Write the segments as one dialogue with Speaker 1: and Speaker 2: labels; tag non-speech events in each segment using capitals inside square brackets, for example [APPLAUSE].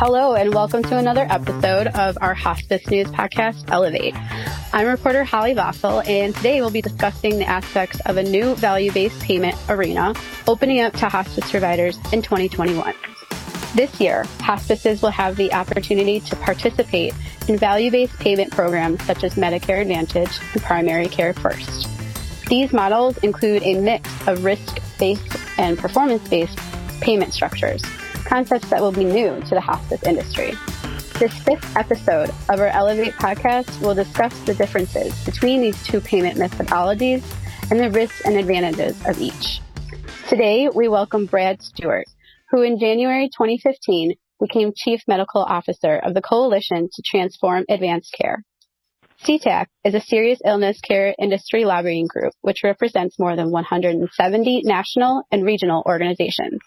Speaker 1: Hello, and welcome to another episode of our hospice news podcast, Elevate. I'm reporter Holly Vossel, and today we'll be discussing the aspects of a new value based payment arena opening up to hospice providers in 2021. This year, hospices will have the opportunity to participate in value based payment programs such as Medicare Advantage and Primary Care First. These models include a mix of risk based and performance based payment structures concepts that will be new to the hospice industry. This fifth episode of our Elevate podcast will discuss the differences between these two payment methodologies and the risks and advantages of each. Today, we welcome Brad Stuart, who in January 2015 became Chief Medical Officer of the Coalition to Transform Advanced Care. CTAC is a serious illness care industry lobbying group which represents more than 170 national and regional organizations.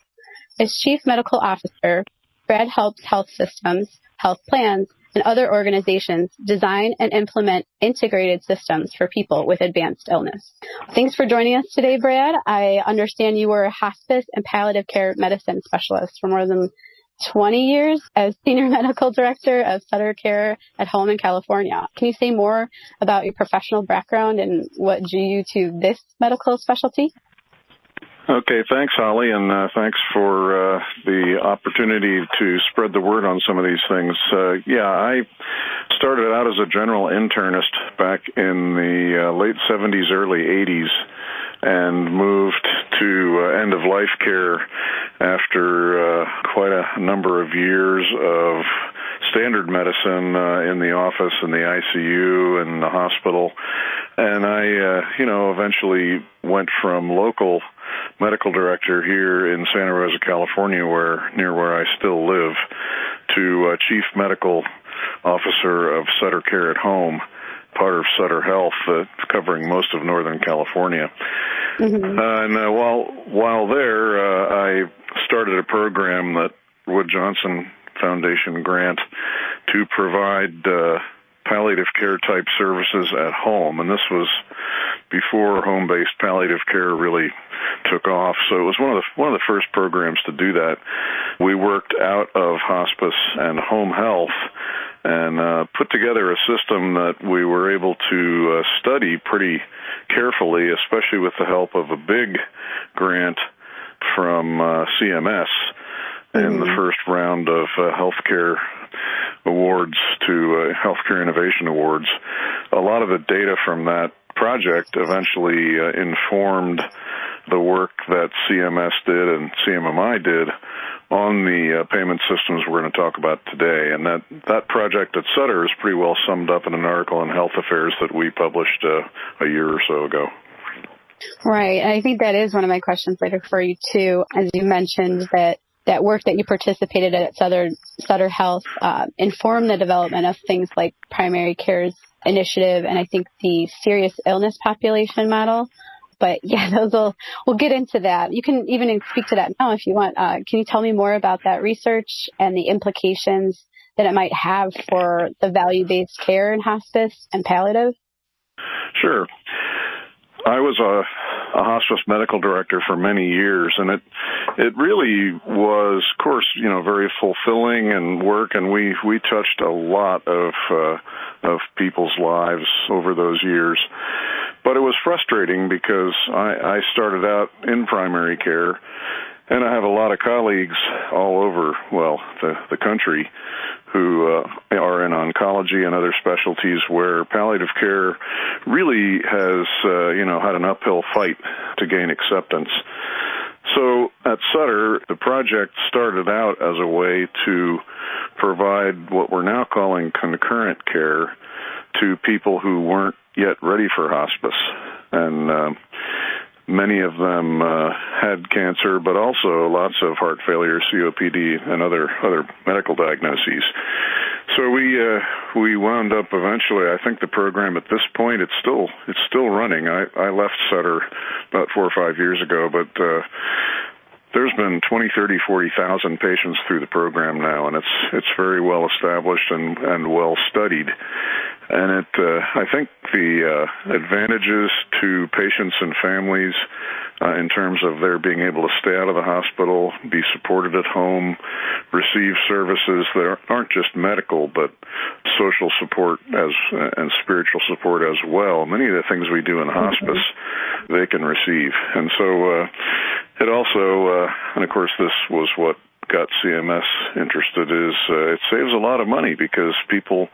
Speaker 1: As Chief Medical Officer, Brad helps health systems, health plans, and other organizations design and implement integrated systems for people with advanced illness. Thanks for joining us today, Brad. I understand you were a hospice and palliative care medicine specialist for more than 20 years as Senior [LAUGHS] Medical Director of Sutter Care at Home in California. Can you say more about your professional background and what drew you to this medical specialty?
Speaker 2: Okay, thanks, Holly, and uh, thanks for uh, the opportunity to spread the word on some of these things. Uh, yeah, I started out as a general internist back in the uh, late 70s, early 80s, and moved to uh, end of life care after uh, quite a number of years of standard medicine in the office, in the ICU, in the hospital. And I, you know, eventually went from local medical director here in Santa Rosa, California, where near where I still live, to uh, chief medical officer of Sutter Care at Home, part of Sutter Health, uh, covering most of Northern California. Mm-hmm. Uh, and uh, while while there, uh, I started a program that Wood Johnson Foundation grant to provide uh, palliative care type services at home, and this was before home-based palliative care really took off. So it was one of the one of the first programs to do that. We worked out of hospice and home health and uh, put together a system that we were able to uh, study pretty carefully, especially with the help of a big grant from uh, CMS in mm-hmm. the first round of uh, healthcare awards to uh, healthcare innovation awards. A lot of the data from that project eventually uh, informed the work that CMS did and CMMI did on the uh, payment systems we're going to talk about today. And that, that project at Sutter is pretty well summed up in an article in Health Affairs that we published uh, a year or so ago.
Speaker 1: Right. I think that is one of my questions later for you too. As you mentioned that that work that you participated at Sutter, Sutter Health uh, informed the development of things like primary care's initiative and I think the serious illness population model. But [LAUGHS] yeah, those will, we'll get into that. You can even speak to that now if you want. Uh, can you tell me more about that research and the implications that it might have for the value-based care in hospice and palliative?
Speaker 2: Sure. I was a, a hospice medical director for many years, and it it really was, of course, you know, very fulfilling and work, and we we touched a lot of uh, of people's lives over those years. But it was frustrating because I, I started out in primary care, and I have a lot of colleagues all over, well, the the country who uh, are in oncology and other specialties where palliative care really has, uh, you know, had an uphill fight to gain acceptance. So at Sutter, the project started out as a way to provide what we're now calling concurrent care to people who weren't yet ready for hospice. And uh, many of them uh, had cancer, but also lots of heart failure, COPD, and other other medical diagnoses. So we uh, we wound up eventually. I think the program at this point it's still it's still running. I I left Sutter about four or five years ago, but uh, there's been 20, 30, 40,000 patients through the program now, and it's it's very well established and and well studied. And it, uh, I think the uh, advantages to patients and families uh, in terms of their being able to stay out of the hospital, be supported at home, receive services that aren't just medical but social support as and spiritual support as well. Many of the things we do in hospice, they can receive, and so uh, it also, uh, and of course, this was what got CMS interested is uh, it saves a lot of money because people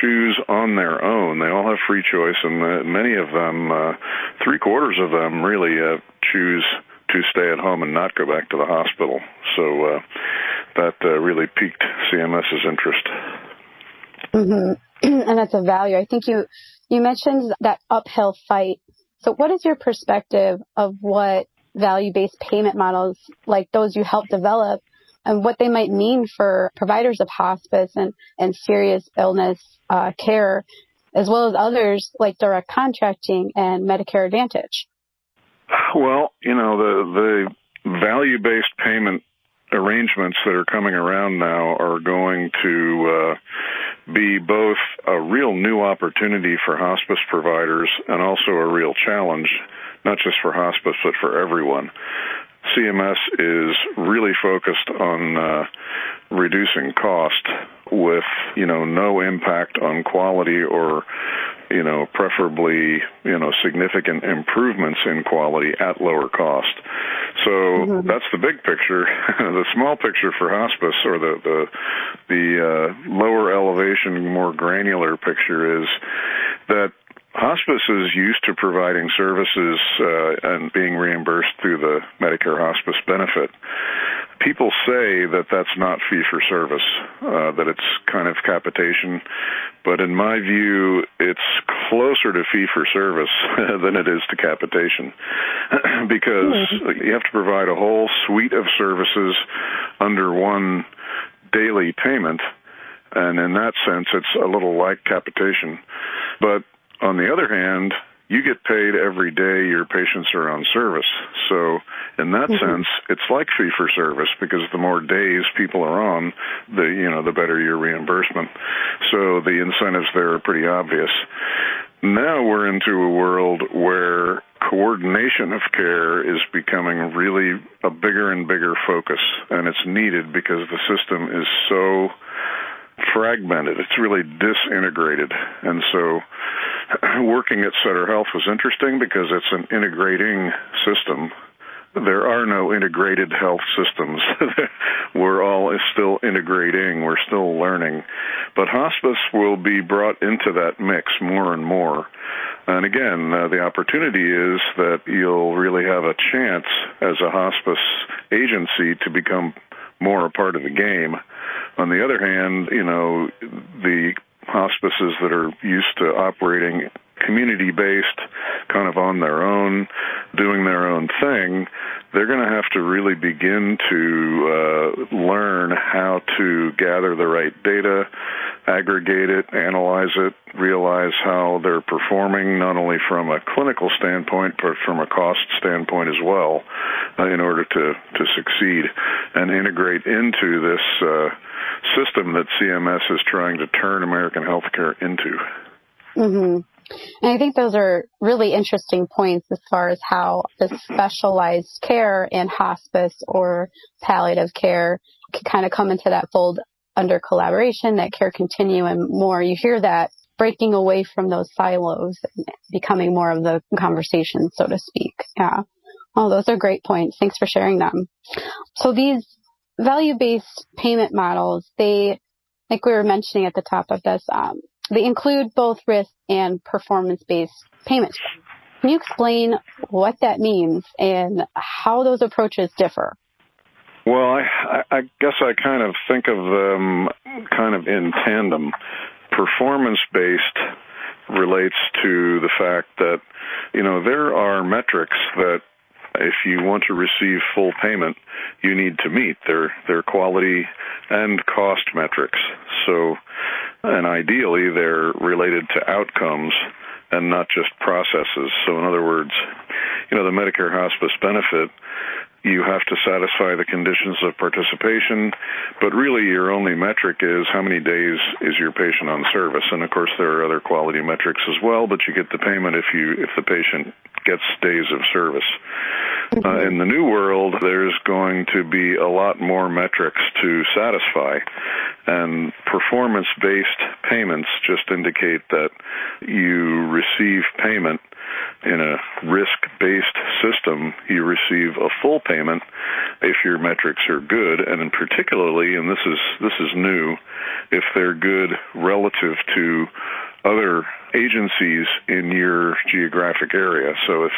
Speaker 2: choose on their own. They all have free choice, and uh, many of them, uh, three quarters of them, really uh, choose to stay at home and not go back to the hospital. So uh, that uh, really piqued CMS's interest.
Speaker 1: Mm-hmm. [CLEARS THROAT] and that's a value. I think you you mentioned that uphill fight. So, what is your perspective of what value-based payment models like those you help develop and what they might mean for providers of hospice and, and serious illness uh, care, as well as others like direct contracting and Medicare Advantage?
Speaker 2: Well, you know, the, the value based payment arrangements that are coming around now are going to uh, be both a real new opportunity for hospice providers and also a real challenge, not just for hospice, but for everyone. CMS is really focused on uh, reducing cost with you know no impact on quality or you know preferably you know significant improvements in quality at lower cost so mm-hmm. that's the big picture [LAUGHS] the small picture for hospice or the the the uh, lower elevation more granular picture is that Hospice is used to providing services uh, and being reimbursed through the Medicare hospice benefit. People say that that's not fee for service, uh, that it's kind of capitation, but in my view, it's closer to fee for service [LAUGHS] than it is to capitation [CLEARS THROAT] because mm-hmm. you have to provide a whole suite of services under one daily payment. And in that sense, it's a little like capitation. But on the other hand, you get paid every day your patients are on service. So, in that mm-hmm. sense, it's like fee for service because the more days people are on, the you know the better your reimbursement. So the incentives there are pretty obvious. Now we're into a world where coordination of care is becoming really a bigger and bigger focus, and it's needed because the system is so fragmented. It's really disintegrated, and so [CLEARS THROAT] working at Sutter Health was interesting because it's an integrating system. There are no integrated health systems. [LAUGHS] We're all still integrating, we're still learning. But hospice will be brought into that mix more and more. And again, uh, the opportunity is that you'll really have a chance as a hospice agency to become more a part of the game. On the other hand, you know, the hospices that are used to operating community based, kind of on their own, doing their own thing, they're going to have to really begin to uh, learn how to gather the right data, aggregate it, analyze it, realize how they're performing, not only from a clinical standpoint, but from a cost standpoint as well, uh, in order to, to succeed and integrate into this. Uh, system that CMS is trying to turn American healthcare into.
Speaker 1: Mm-hmm. And I think those are really interesting points as far as how the specialized care in hospice or palliative care can kind of come into that fold under collaboration, that care continuum more. You hear that breaking away from those silos, becoming more of the conversation, so to speak. Yeah. Oh, those are great points. Thanks for sharing them. So these value-based payment models, they, like we were mentioning at the top of this, um, they include both risk and performance-based payments. Can you explain what that means and how those approaches differ?
Speaker 2: Well, I, I guess I kind of think of them kind of in tandem. Performance based relates to the fact that, you know, there are metrics that if you want to receive full payment, you need to meet their their quality and cost metrics. So, and ideally, they're related to outcomes and not just processes. So, in other words, you know, the Medicare hospice benefit you have to satisfy the conditions of participation, but really your only metric is how many days is your patient on service. And of course, there are other quality metrics as well, but you get the payment if you if the patient gets days of service. Uh, [LAUGHS] in the new world, there's going to be a lot more metrics to satisfy, and performance-based payments just indicate that you receive payment in a risk-based system, you receive a full payment if your metrics are good, and in particularly, and this is this is new, if they're good relative to other agencies in your geographic area. So if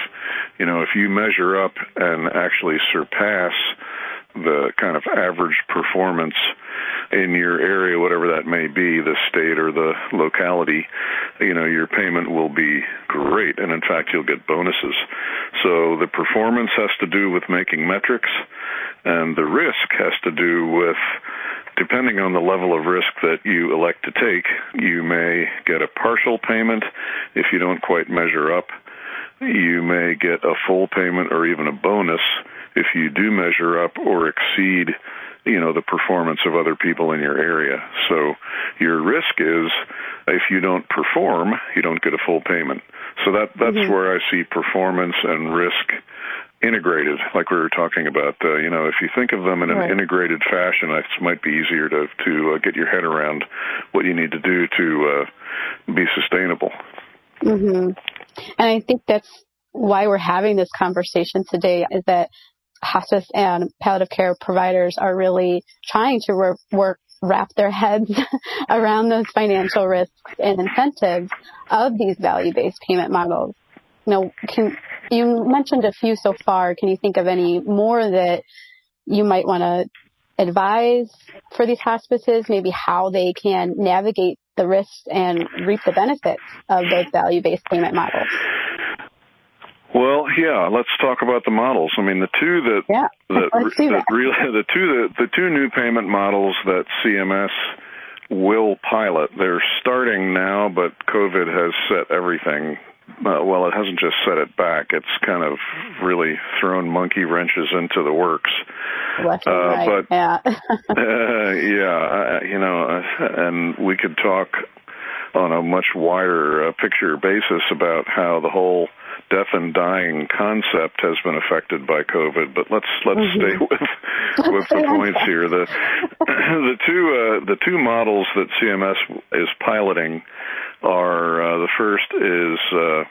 Speaker 2: you know if you measure up and actually surpass the kind of average performance in your area, whatever that may be, the state or the locality, you know, your payment will be great. And in fact, you'll get bonuses. So the performance has to do with making metrics, and the risk has to do with depending on the level of risk that you elect to take, you may get a partial payment if you don't quite measure up. You may get a full payment or even a bonus if you do measure up or exceed you know the performance of other people in your area so your risk is if you don't perform you don't get a full payment so that that's mm-hmm. where i see performance and risk integrated like we were talking about uh, you know if you think of them in an right. integrated fashion it might be easier to to uh, get your head around what you need to do to uh, be sustainable
Speaker 1: Mm-hmm. and i think that's why we're having this conversation today is that hospice and palliative care providers are really trying to work, work wrap their heads [LAUGHS] around those financial risks and incentives of these value-based payment models. You know, can you mentioned a few so far? Can you think of any more that you might want to advise for these hospices? Maybe how they can navigate the risks and reap the benefits of those value-based payment models.
Speaker 2: Well, yeah, let's talk about the models. I mean, the two that
Speaker 1: yeah,
Speaker 2: that,
Speaker 1: that,
Speaker 2: that really [LAUGHS] the two that the two new payment models that CMS will pilot. They're starting now, but COVID has set everything. Uh, well, it hasn't just set it back; it's kind of really thrown monkey wrenches into the works.
Speaker 1: Left uh, right.
Speaker 2: But
Speaker 1: yeah, [LAUGHS] [LAUGHS]
Speaker 2: uh, yeah, you know, uh, and we could talk on a much wider uh, picture basis about how the whole death and dying concept has been affected by COVID. But let's let's mm-hmm. stay with [LAUGHS] with the points here. The [CLEARS THROAT] the two uh, the two models that CMS is piloting are uh, the first is uh,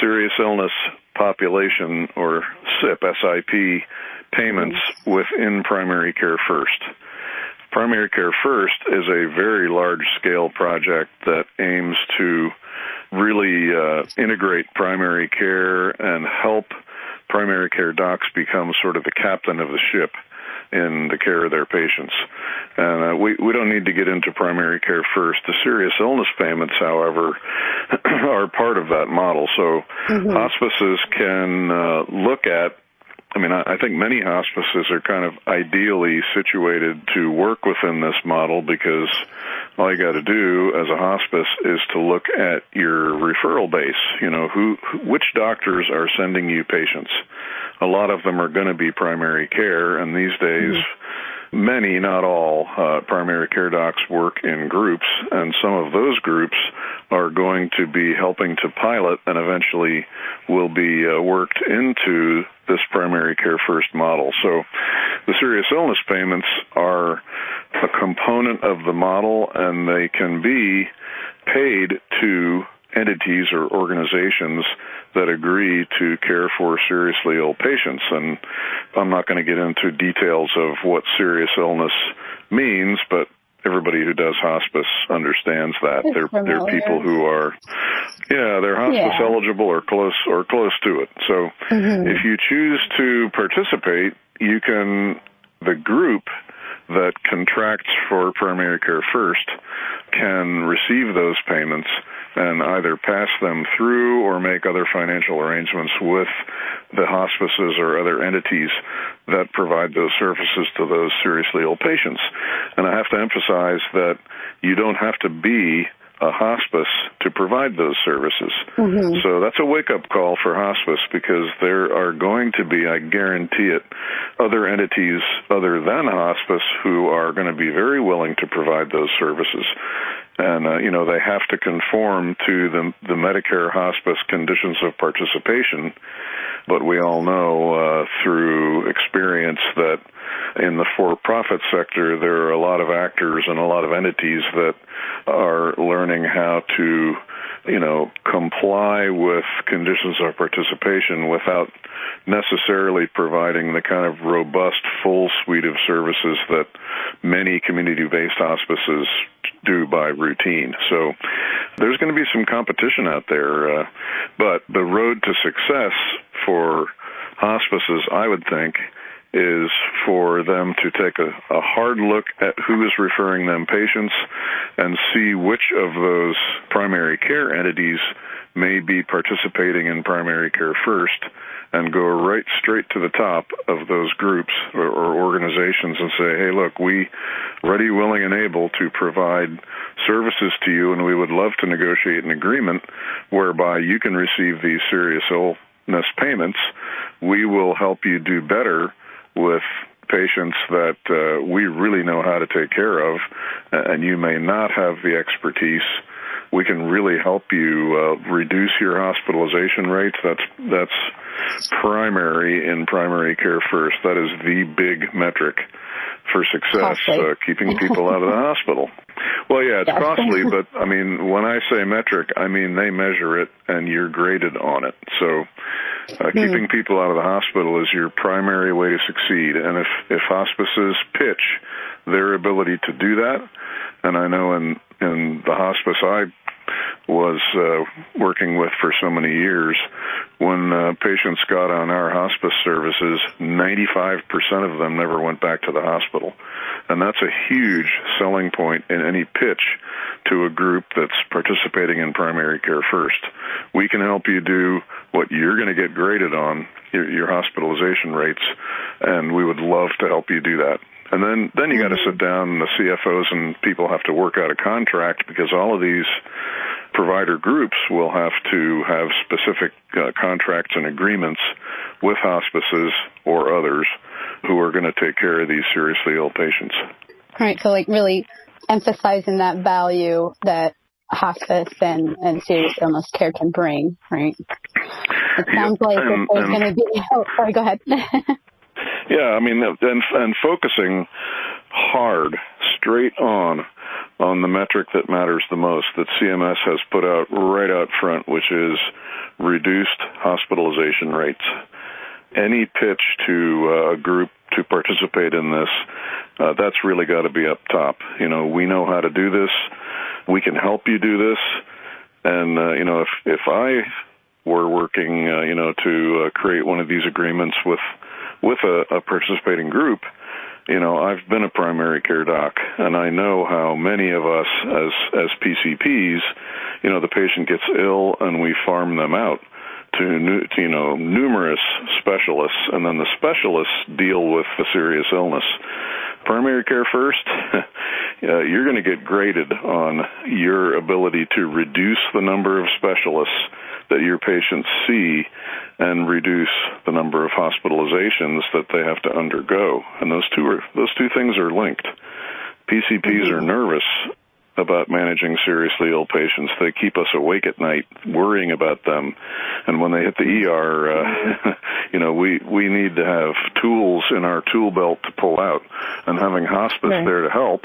Speaker 2: serious illness population or SIP SIP payments within primary care first. Primary Care First is a very large scale project that aims to really uh, integrate primary care and help primary care docs become sort of the captain of the ship in the care of their patients. And uh, we, we don't need to get into primary care first. The serious illness payments, however, [CLEARS THROAT] are part of that model. So mm-hmm. hospices can uh, look at I mean, I, think many hospices are kind of ideally situated to work within this model because all you got to do as a hospice is to look at your referral base. You know, who, which doctors are sending you patients. A lot of them are going to be primary care, and these days. Mm-hmm many, not all, uh, primary care docs work in groups, and some of those groups are going to be helping to pilot and eventually will be uh, worked into this primary care first model. So the serious illness payments are a component of the model, and they can be paid to entities or organizations that agree to care for seriously ill patients. And I'm not going to get into details of what serious illness means, but everybody who does hospice understands that. They're
Speaker 1: familiar.
Speaker 2: they're people who are yeah, they're hospice yeah. eligible or close or close to it. So mm-hmm. if you choose to participate, you can the group that contracts for primary care first can receive those payments and either pass them through or make other financial arrangements with the hospices or other entities that provide those services to those seriously ill patients. And I have to emphasize that you don't have to be a hospice to provide those services. Mm-hmm. So that's a wake up call for hospice because there are going to be, I guarantee it, other entities other than hospice who are going to be very willing to provide those services. And, uh, you know, they have to conform to the, the Medicare hospice conditions of participation. But we all know uh, through experience that in the for-profit sector, there are a lot of actors and a lot of entities that are learning how to, you know, comply with conditions of participation without necessarily providing the kind of robust full suite of services that many community-based hospices do by routine. So there's going to be some competition out there, uh, but the road to success for hospices, I would think, is for them to take a, a hard look at who is referring them patients and see which of those primary care entities may be participating in primary care first and go right straight to the top of those groups or, or, organizations and say, hey, look, we ready, willing, and able to provide services to you, and we would love to negotiate an agreement whereby you can receive these serious illness payments. We will help you do better with patients that uh, we really know how to take care of, and you may not have the expertise. We can really help you uh, reduce your hospitalization rates. That's that's primary in primary care first. That is the big metric for success, uh, keeping people out of the [LAUGHS] hospital. Well, yeah, it's yes. costly, [LAUGHS] but I mean, when I say metric, I mean they measure it and you're graded on it. So uh, mm. Keeping people out of the hospital is your primary way to succeed. And if, if hospices pitch their ability to do that, and I know in, in the hospice I was uh, working with for so many years, when uh, patients got on our hospice services, 95% of them never went back to the hospital. And that's a huge selling point in any pitch to a group that's participating in primary care first. We can help you do what you're going to get graded on, your, your hospitalization rates, and we would love to help you do that. And then, then you got to mm-hmm. sit down, and the CFOs and people have to work out a contract because all of these provider groups will have to have specific uh, contracts and agreements with hospices or others who are going to take care of these seriously ill patients.
Speaker 1: Right. So, like, really emphasizing that value that hospice and, and serious illness care can bring, right? It sounds like and, there's going to be. [LAUGHS] Oh, sorry, go ahead. [LAUGHS]
Speaker 2: yeah, I mean, and, and focusing hard, straight on, on the metric that matters the most that CMS has put out right out front, which is reduced hospitalization rates. Any pitch to uh, a group to participate in this, uh, that's really got to be up top. You know, we know how to do this. We can help you do this. And uh, you know, if if I were working, uh, you know, to uh, create one of these agreements with with a, a participating group, you know, I've been a primary care doc, and I know how many of us as as PCPs, you know, the patient gets ill and we farm them out to, to you know numerous specialists, and then the specialists deal with the serious illness. Primary care first, [LAUGHS] uh, you're going to get graded on your ability to reduce the number of specialists that your patients see and reduce the number of hospitalizations that they have to undergo. And those two are those two things are linked. PCPs mm-hmm. are nervous about managing seriously ill patients. They keep us awake at night worrying about them. And when they hit the ER, uh, [LAUGHS] you know, we, we need to have tools in our tool belt to pull out. And having hospice right. there to help,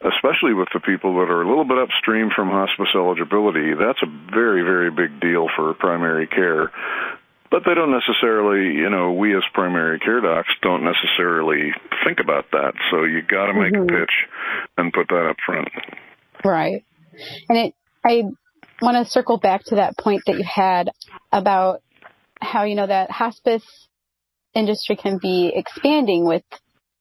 Speaker 2: especially with the people that are a little bit upstream from hospice eligibility, that's a very, very big deal for primary care but they don't necessarily, you know, we as primary care docs don't necessarily think about that. So you got to make mm-hmm. a pitch and put that up front.
Speaker 1: Right. And it, I want to circle back to that point that you had about how, you know, that hospice industry can be expanding with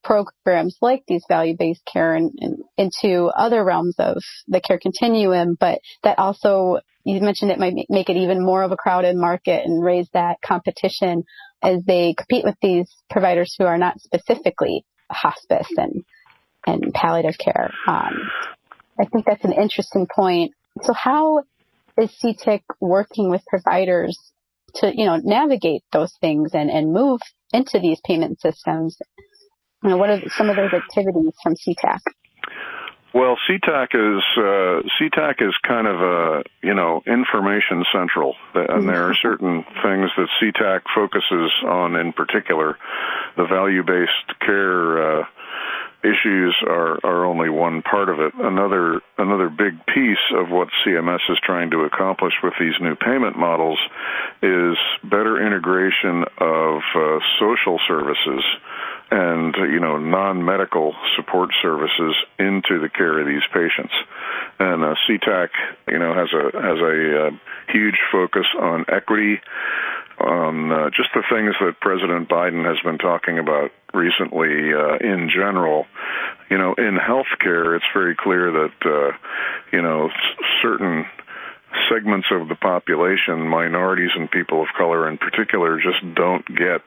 Speaker 1: programs like these value-based care and, and, into other realms of the care continuum, but that also, you mentioned it might make it even more of a crowded market and raise that competition as they compete with these providers who are not specifically hospice and, and palliative care. Um, I think that's an interesting point So how is CTAC working with providers to, you know, navigate those things and, and move into these payment systems? You know, what are some of those activities from CTAC?
Speaker 2: Well, CTAC is uh, CTAC is kind of a you know information central, and there are mm-hmm. certain things that CTAC focuses on in particular. The value-based care uh, issues are are only one part of it. Another another big piece of what CMS is trying to accomplish with these new payment models is better integration of uh, social services and you know non-medical support services into the care of these patients. And uh, CTAC, you know, has a has a uh, huge focus on equity, on uh, just the things that President Biden has been talking about recently uh, in general. You know, in healthcare, it's very clear that uh, you know certain segments of the population, minorities and people of color in particular, just don't get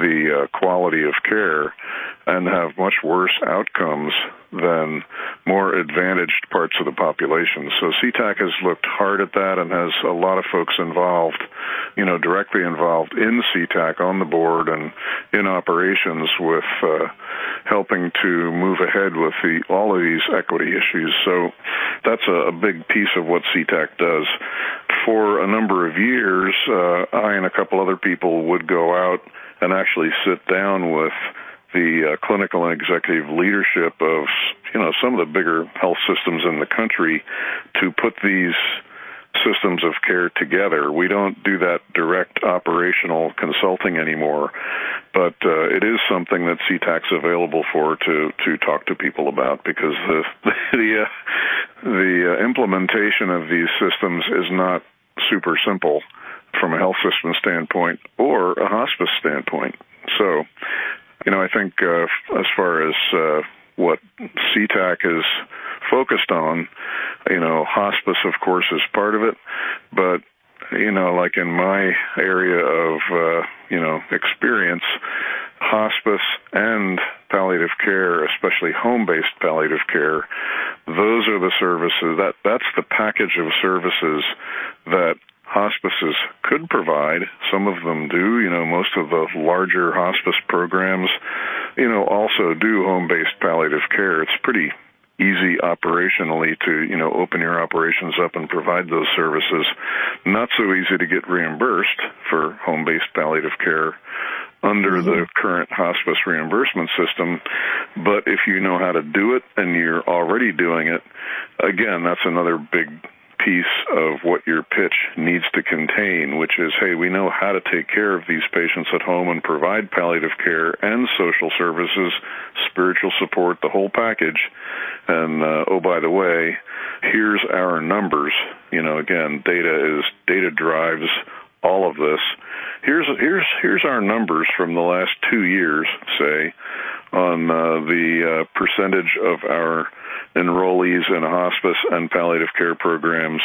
Speaker 2: the uh, quality of care and have much worse outcomes than more advantaged parts of the population. So CTAC has looked hard at that and has a lot of folks involved, you know, directly involved in CTAC on the board and in operations with uh, helping to move ahead with the, all of these equity issues. So that's a, a big piece of what CTAC does. For a number of years, uh, I and a couple other people would go out and actually sit down with the uh, clinical and executive leadership of you know some of the bigger health systems in the country to put these systems of care together. We don't do that direct operational consulting anymore, but uh, it is something that CTAC's available for to to talk to people about because the [LAUGHS] the uh, the uh, implementation of these systems is not super simple from a health system standpoint or a hospice standpoint. So, you know, I think uh, as far as uh, what CTAC is focused on, you know, hospice, of course, is part of it, but you know, like in my area of uh, you know experience, hospice and palliative care, especially home-based palliative care, those are the services that that's the package of services that hospices could provide. Some of them do. You know, most of the larger hospice programs, you know, also do home-based palliative care. It's pretty easy operationally to you know open your operations up and provide those services. Not so easy to get reimbursed for home-based palliative care under mm-hmm. the current hospice reimbursement system. But if you know how to do it and you're already doing it, again, that's another big piece of what your pitch needs to contain, which is, hey, we know how to take care of these patients at home and provide palliative care and social services, spiritual support, the whole package. And uh, oh, by the way, here's our numbers. You know, again, data is data drives all of this. Here's here's here's our numbers from the last two years, say, on uh, the uh, percentage of our enrollees in hospice and palliative care programs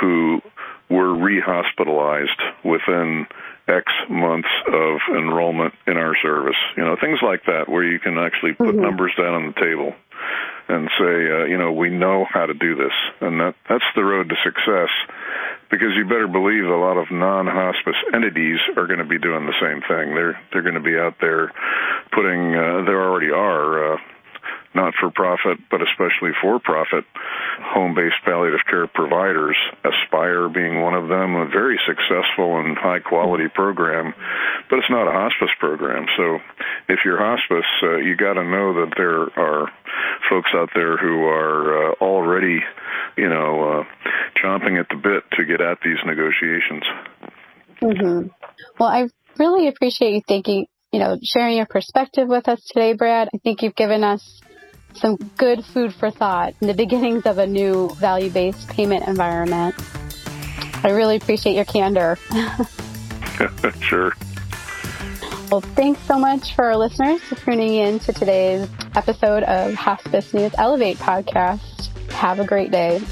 Speaker 2: who were rehospitalized within X months of enrollment in our service. You know, things like that where you can actually put mm-hmm. numbers down on the table and say, uh, you know, we know how to do this, and that that's the road to success. Because you better believe a lot of non-hospice entities are going to be doing the same thing. They're they're going to be out there putting. Uh, there already are. Uh, not for profit, but especially for profit home based palliative care providers, Aspire being one of them, a very successful and high quality program, but it's not a hospice program. So if you're hospice, uh, you got to know that there are folks out there who are uh, already, you know, uh, chomping at the bit to get at these negotiations.
Speaker 1: Mm-hmm. Well, I really appreciate you thinking, you know, sharing your perspective with us today, Brad. I think you've given us some good food for thought in the beginnings of a new value based payment environment. I really appreciate your candor. [LAUGHS]
Speaker 2: sure.
Speaker 1: Well, thanks so much for our listeners for tuning in to today's episode of Hospice News Elevate podcast. Have a great day.